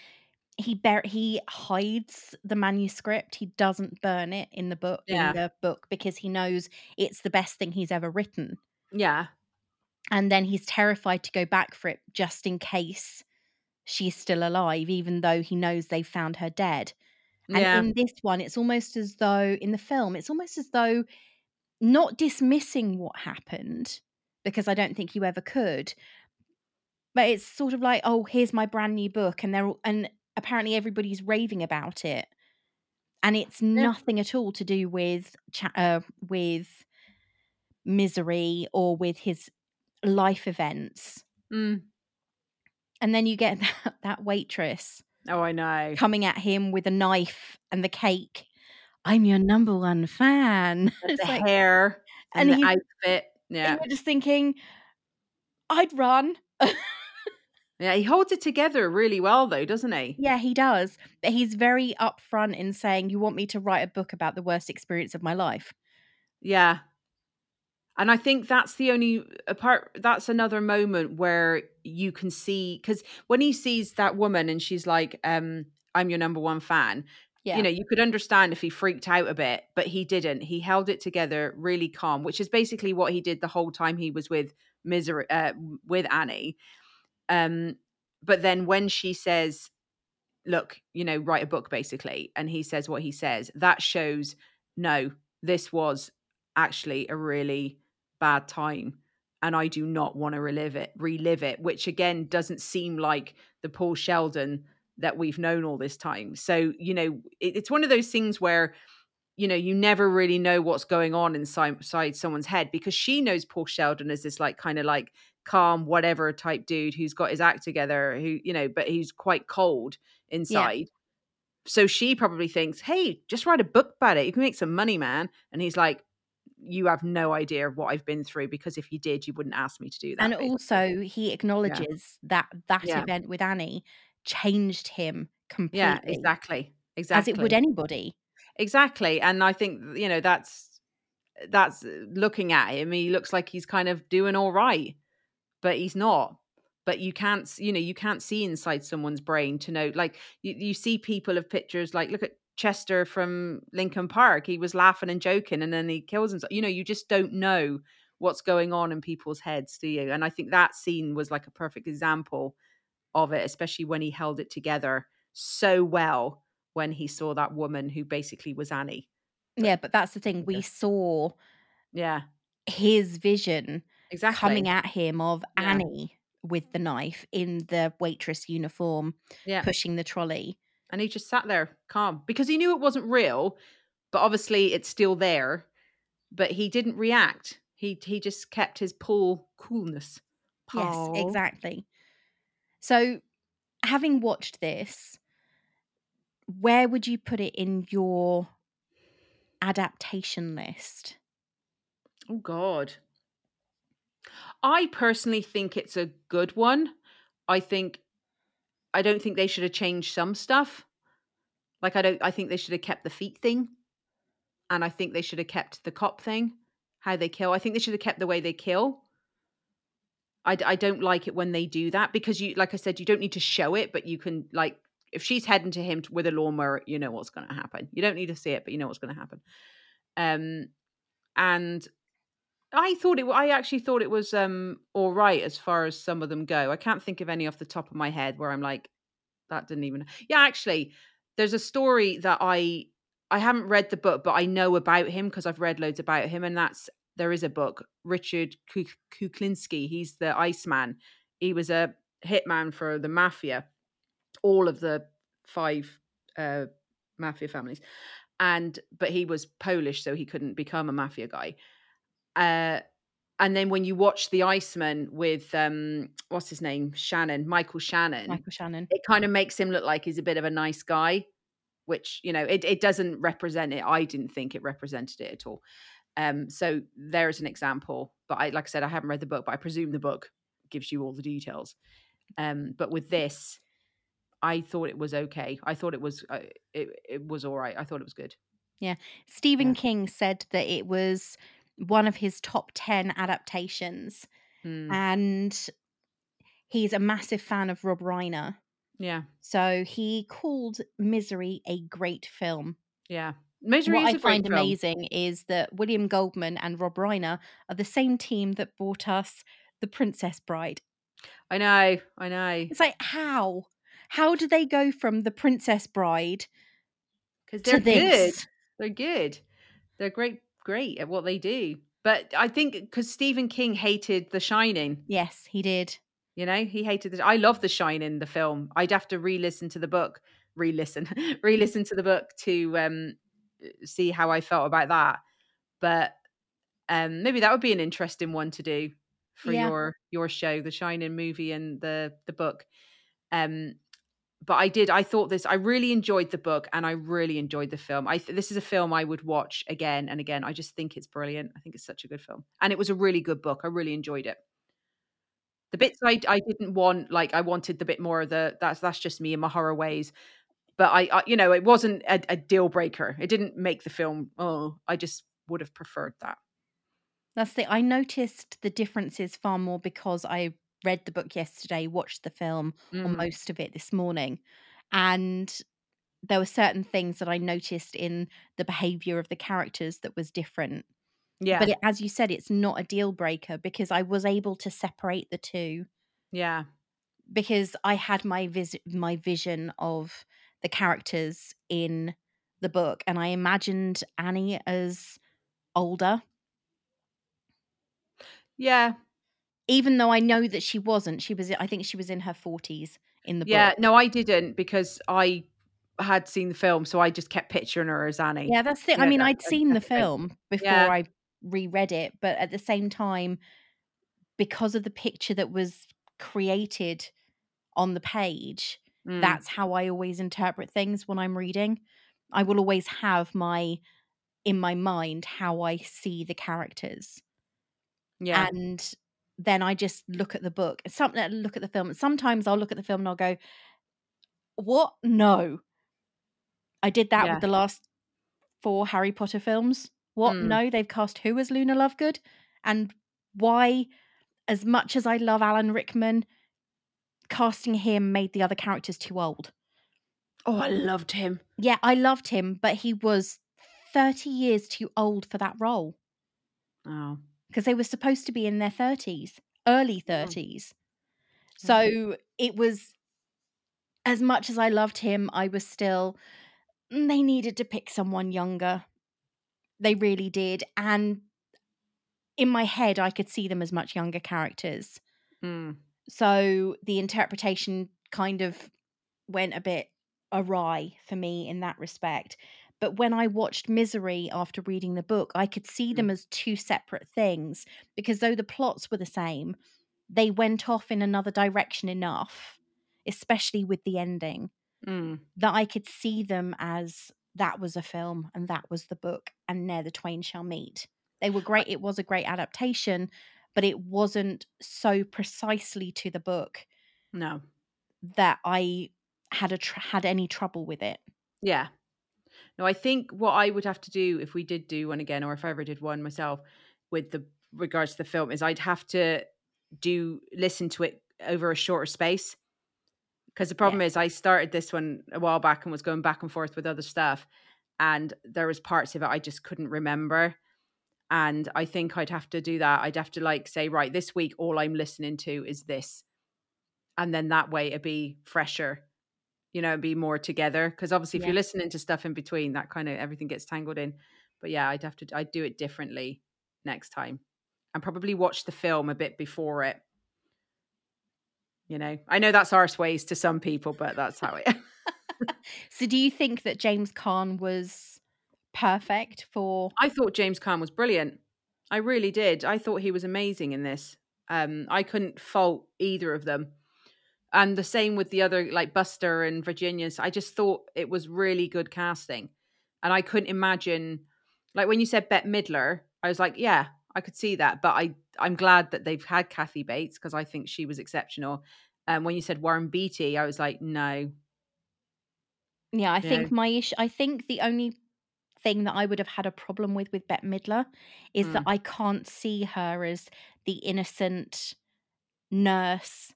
he bur- he hides the manuscript. He doesn't burn it in the book Yeah. in the book because he knows it's the best thing he's ever written. Yeah, And then he's terrified to go back for it just in case she's still alive even though he knows they've found her dead. And yeah, in this one it's almost as though in the film it's almost as though not dismissing what happened because I don't think you ever could. But it's sort of like, oh, here's my brand new book, and they're all, and apparently everybody's raving about it, and it's nothing at all to do with cha- uh, with misery or with his life events. Mm. And then you get that, that waitress Oh, I know. coming at him with a knife and the cake. I'm your number one fan. The like, hair and, and the he's- outfit. and Yeah, you're just thinking, I'd run. yeah. He holds it together really well, though, doesn't he? Yeah, he does. But he's very upfront in saying, You want me to write a book about the worst experience of my life. Yeah. And I think that's the only apart. That's another moment where you can see because when he sees that woman and she's like, um, "I'm your number one fan," Yeah. you know, you could understand if he freaked out a bit, but he didn't. He held it together, really calm, which is basically what he did the whole time he was with misery, uh, with Annie. Um, but then when she says, "Look, you know, write a book," basically, and he says what he says, that shows no, this was actually a really bad time and I do not want to relive it, relive it, which again doesn't seem like the Paul Sheldon that we've known all this time. So, you know, it, it's one of those things where, you know, you never really know what's going on inside, inside someone's head because she knows Paul Sheldon as this like kind of like calm, whatever type dude who's got his act together, who, you know, but he's quite cold inside. So she probably thinks, hey, just write a book about it. You can make some money, man. And he's like, you have no idea of what I've been through because if you did, you wouldn't ask me to do that. And basically. also, he acknowledges that that Yeah. event with Annie changed him completely, yeah, exactly. Exactly. as it would anybody. Exactly. And I think, you know, that's that's uh, looking at him, he looks like he's kind of doing all right, but he's not. But you can't, you know, you can't see inside someone's brain to know. Like you, you see people of pictures, like look at Chester from Linkin Park. He was laughing and joking, and then he kills himself. You know, you just don't know what's going on in people's heads, do you? And I think that scene was like a perfect example of it, especially when he held it together so well when he saw that woman who basically was Annie. Yeah, but that's the thing. We Yeah. saw Yeah, his vision exactly. coming at him of Yeah. Annie with the knife in the waitress uniform Yeah. pushing the trolley. And he just sat there calm because he knew it wasn't real, but obviously it's still there. But he didn't react. He he just kept his cool coolness. Yes, exactly. So, having watched this, where would you put it in your adaptation list? Oh God. I personally think it's a good one. I think I don't think they should have changed some stuff. Like I don't I think they should have kept the feet thing. And I think they should have kept the cop thing, how they kill. I think they should have kept the way they kill. I, I don't like it when they do that because you like I said you don't need to show it but you can like if she's heading to him with a lawnmower you know what's going to happen. You don't need to see it but you know what's going to happen. Um and I thought it. I actually thought it was um all right as far as some of them go. I can't think of any off the top of my head where I'm like, that didn't even. Yeah, actually, there's a story that I I haven't read the book, but I know about him because I've read loads about him, and that's there is a book. Richard Kuklinski. He's the Iceman. He was a hitman for the mafia, all of the five uh, mafia families, and but he was Polish, so he couldn't become a mafia guy uh and then when you watch the iceman with um what's his name shannon michael shannon Michael Shannon. it kind of makes him look like he's a bit of a nice guy which you know it, it doesn't represent it i didn't think it represented it at all um so there's an example but i like i said i haven't read the book but i presume the book gives you all the details. Um but with this i thought it was okay. I thought it was uh, it, it was all right. I thought it was good. Yeah, Stephen Yeah. King said that it was one of his top 10 adaptations, Mm, and he's a massive fan of Rob Reiner. yeah. So he called Misery a great film. yeah what I find film. amazing is that William Goldman and Rob Reiner are the same team that brought us The Princess Bride. I know, I know. It's like, how? How do they go from The Princess Bride Because they're good. They're good. They're great, great at what they do. But I think because Stephen King hated The Shining, Yes, he did. you know, he hated the. I love The Shining, the film. I'd have to re-listen to the book, re-listen, re-listen to the book to um see how I felt about that. But um maybe that would be an interesting one to do for Yeah. your your show, The Shining movie and the the book. Um but I did. I thought this. I really enjoyed the book, and I really enjoyed the film. I th- this is a film I would watch again and again. I just think it's brilliant. I think it's such a good film, and it was a really good book. I really enjoyed it. The bits I I didn't want, like I wanted the bit more of the. That's that's just me and my horror ways. But I, I you know, it wasn't a, a deal breaker. It didn't make the film. Oh, I just would have preferred that. That's the. I noticed the differences far more because I read the book yesterday, watched the film, or Mm, most of it this morning, and there were certain things that I noticed in the behavior of the characters that was different. yeah, But it, as you said, it's not a deal breaker because I was able to separate the two yeah, because I had my vis- my vision of the characters in the book, and I imagined Annie as older, yeah, even though I know that she wasn't. She was, I think, she was in her forties in the yeah. book. Yeah. No, I didn't because I had seen the film, so I just kept picturing her as Annie. Yeah, that's the. I mean, that- I'd seen the film before Yeah. I reread it, but at the same time, because of the picture that was created on the page, Mm, that's how I always interpret things when I'm reading. I will always have my in my mind how I see the characters. Yeah. And then I just look at the book. Something look at the film. Sometimes I'll look at the film and I'll go, "What? No." I did that Yeah. with the last four Harry Potter films. What? Mm. No, they've cast who as Luna Lovegood, and why? As much as I love Alan Rickman, casting him made the other characters too old. Oh, I loved him. Yeah, I loved him, but he was thirty years too old for that role Oh. because they were supposed to be in their thirties, early thirties. Yeah. So it was as much as I loved him, I was still "Mm, they needed to pick someone younger. They really did. And in my head I could see them as much younger characters. Mm. So the interpretation kind of went a bit awry for me in that respect. But when I watched Misery after reading the book, I could see Mm. them as two separate things because though the plots were the same, they went off in another direction enough, especially with the ending, Mm. that I could see them as that was a film and that was the book, and there the twain shall meet. They were great. It was a great adaptation, but it wasn't so precisely to the book No. that I had a tr- had any trouble with it. Yeah. No, I think what I would have to do if we did do one again, or if I ever did one myself with the regards to the film, is I'd have to do listen to it over a shorter space. Because the problem is, I started this one a while back and was going back and forth with other stuff, and there was parts of it I just couldn't remember. And I think I'd have to do that. I'd have to like say, right, this week all I'm listening to is this, and then that way it'd be fresher you know, be more together. Because obviously, if Yeah. you're listening to stuff in between, that kind of everything gets tangled in. But yeah, I'd have to, I'd do it differently next time, and probably watch the film a bit before it. You know, I know that's arse ways to some people, but that's how it. So, do you think that James Caan was perfect for? I thought James Caan was brilliant. I really did. I thought he was amazing in this. Um, I couldn't fault either of them. And the same with the other, like Buster and Virginia's. I just thought it was really good casting. And I couldn't imagine, like when you said Bette Midler, I was like, yeah, I could see that. But I, I'm glad that they've had Kathy Bates because I think she was exceptional. And when you said Warren Beatty, I was like, no. Yeah, I You think know? my issue. I think the only thing that I would have had a problem with with Bette Midler is that Mm. I can't see her as the innocent nurse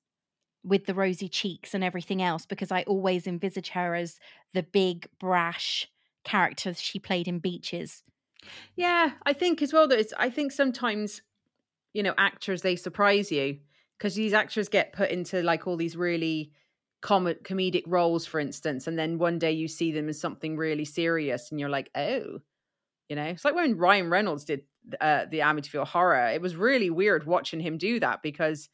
with the rosy cheeks and everything else because I always envisage her as the big brash character she played in Beaches. Yeah, I think as well that it's. I think sometimes, you know, actors they surprise you because these actors get put into like all these really com- comedic roles, for instance, and then one day you see them as something really serious, and you're like, oh, you know, it's like when Ryan Reynolds did uh, the Amityville Horror. It was really weird watching him do that because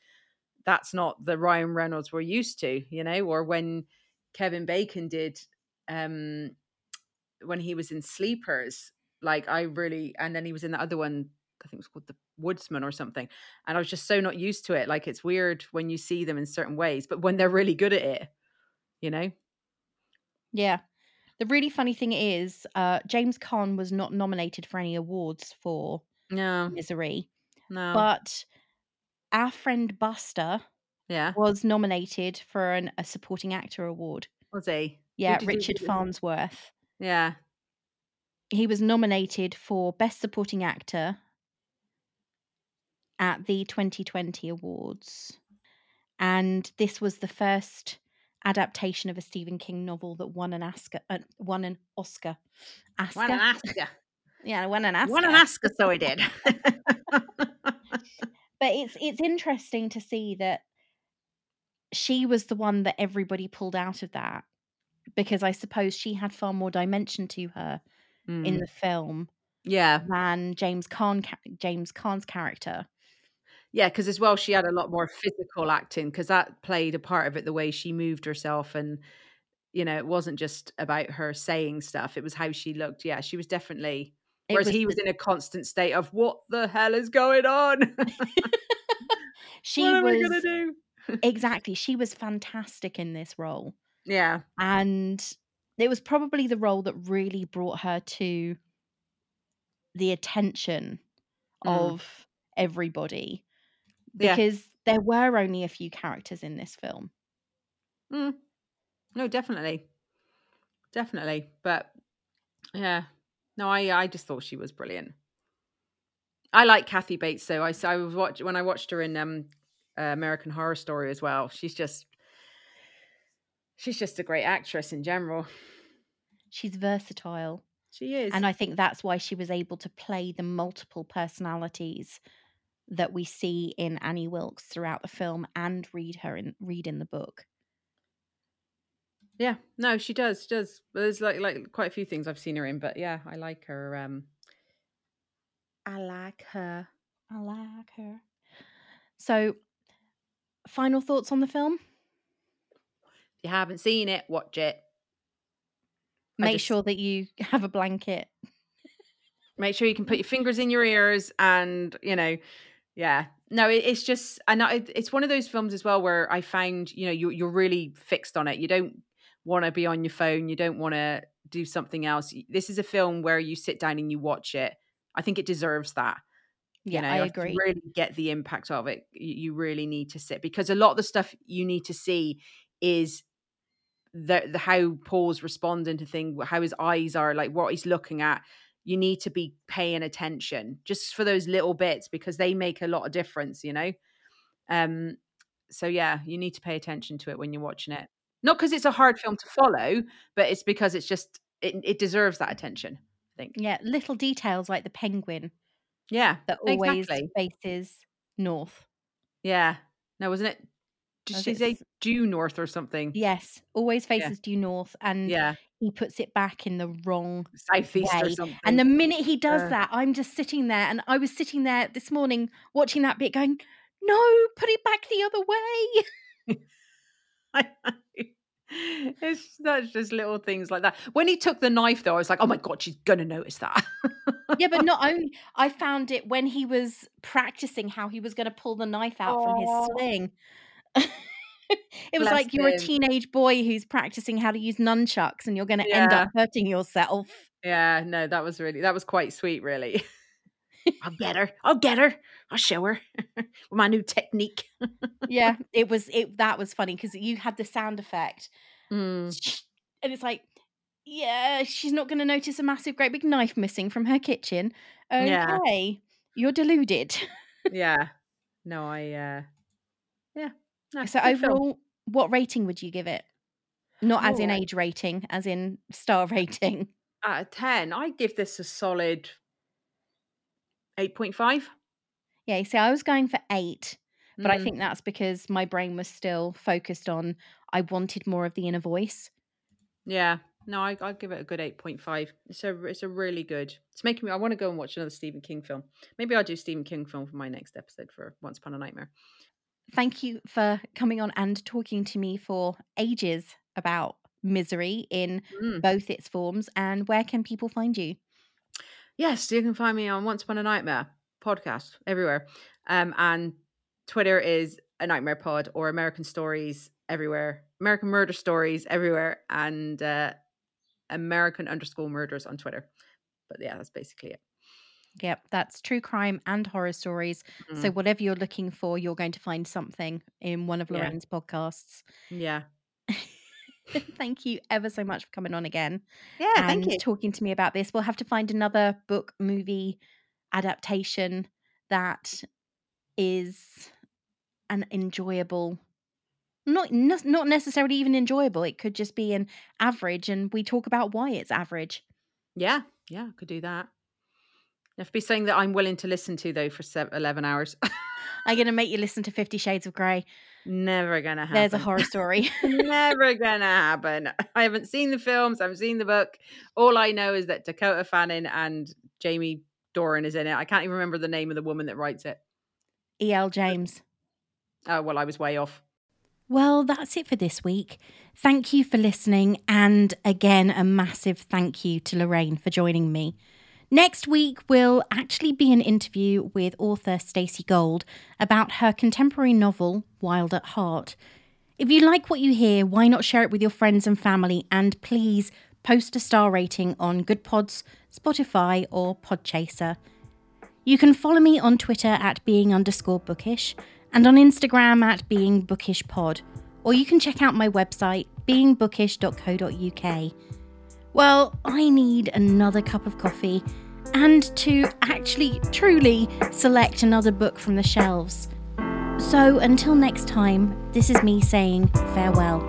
that's not the Ryan Reynolds we're used to, you know, or when Kevin Bacon did um when he was in Sleepers, like I really and then he was in the other one, I think it was called The Woodsman or something. And I was just so not used to it. Like it's weird when you see them in certain ways, but when they're really good at it, you know? Yeah. The really funny thing is, uh, James Caan was not nominated for any awards for No, Misery, no. but our friend Buster yeah. was nominated for an, a supporting actor award. Was he? Yeah, did he- Richard Farnsworth. Yeah. He was nominated for Best Supporting Actor at the 2020 awards. And this was the first adaptation of a Stephen King novel that won an Oscar. Uh, won an Oscar. Oscar? Why not ask yeah, won an Oscar. Not ask us so he did? but it's it's interesting to see that she was the one that everybody pulled out of that because I suppose she had far more dimension to her in Mm. the film yeah. than James Caan James Caan's character. Yeah, because as well, she had a lot more physical acting because that played a part of it, the way she moved herself. And, you know, it wasn't just about her saying stuff, it was how she looked. Yeah, she was definitely. It Whereas was he was the- in a constant state of, what the hell is going on? she what am I was going to do? exactly she was fantastic in this role Yeah. and it was probably the role that really brought her to the attention Mm. of everybody Yeah. because there were only a few characters in this film. Mm. No, definitely. Definitely. But yeah. No, I I just thought she was brilliant. I like Kathy Bates though. I was watch when I watched her in um uh, American Horror Story as well. She's just she's just a great actress in general. She's versatile. She is. And I think that's why she was able to play the multiple personalities that we see in Annie Wilkes throughout the film and read her in read in the book. yeah. No, she does. She does. There's like like quite a few things I've seen her in, but yeah, I like her um I like her. I like her. So, final thoughts on the film? If you haven't seen it, watch it. Make just- sure that you have a blanket. make sure you can put your fingers in your ears and you know yeah. No it, it's just and I, it's one of those films as well where i found you know you, you're really fixed on it. You don't want to be on your phone. You don't want to do something else. This is a film where you sit down and you watch it. I think it deserves that you Yeah, know, I agree. really get the impact of it you, you really need to sit because a lot of the stuff you need to see is the, the how paul's responding to things how his eyes are like what he's looking at you need to be paying attention just for those little bits because they make a lot of difference you know? Um so yeah you need to pay attention to it when you're watching it. Not because it's a hard film to follow but it's because it's just it, it deserves that attention i think. Yeah, little details like the penguin yeah that always exactly. faces north. yeah. No wasn't it did she say due north or something Yes, always Yeah. faces due north, and yeah he puts it back in the wrong. southeast or way. something And the minute he does Uh. that, I'm just sitting there, and I was sitting there this morning watching that bit, going, "No, put it back the other way." it's that's just little things like that. When he took the knife, though, I was like, "Oh my god, she's gonna notice that." yeah, but not only I found it when he was practicing how he was going to pull the knife out from his sling. it was Bless like you're a teenage boy who's practicing how to use nunchucks, and you're going to end up hurting yourself. yeah, no, that was really that was quite sweet, really. I'll get her. I'll get her. I'll show her with my new technique. yeah, it was it that was funny because you had the sound effect, Mm, and it's like, yeah, she's not going to notice a massive, great big knife missing from her kitchen. Yeah. Okay, you're deluded. yeah. No, I. uh Yeah. No, so good film. overall, what rating would you give it? Not as in Oh, I- age rating, as in star rating. out of ten, I give this a solid eight point five. Yeah, see, I was going for eight, but I Mm. think that's because my brain was still focused on I wanted more of the inner voice. Yeah. No, I I'll give it a good eight point five. It's a it's a really good. It's making me. I want to go and watch another Stephen King film. Maybe I'll do Stephen King film for my next episode for Once Upon a Nightmare. Thank you for coming on and talking to me for ages about misery in Mm. both its forms. And where can people find you? Yes, you can find me on Once Upon a Nightmare podcast everywhere, um, and Twitter is a Nightmare Pod or American Stories everywhere, American Murder Stories everywhere, and uh, American underscore Murders on Twitter. But yeah, that's basically it. Yep, that's true crime and horror stories. So, Mm. whatever you're looking for, you're going to find something in one of Yeah. Lorraine's podcasts. Yeah, Thank you ever so much for coming on again. yeah. Thank you. Talking to me about this. We'll have to find another book movie adaptation that is an enjoyable not not necessarily even enjoyable it could just be an average and we talk about why it's average Yeah, yeah, could do that. It have to be something that I'm willing to listen to though for seven, 11 hours. i'm going to make you listen to 50 shades of grey Never gonna happen. there's a horror story Never gonna happen. I haven't seen the films. I haven't seen the book. All I know is that Dakota Fanning and Jamie Doran is in it. I can't even remember the name of the woman that writes it. el james Oh well, I was way off. Well, that's it for this week. Thank you for listening, and again, a massive thank you to Lorraine for joining me. Next week will actually be an interview with author Stacey Gold about her contemporary novel, Wild at Heart. If you like what you hear, why not share it with your friends and family? And please post a star rating on Goodpods, Spotify, or Podchaser. You can follow me on Twitter at being underscore bookish and on Instagram at being bookish pod, or you can check out my website beingbookish.co.uk. Well, I need another cup of coffee and to actually truly select another book from the shelves. So until next time, this is me saying farewell.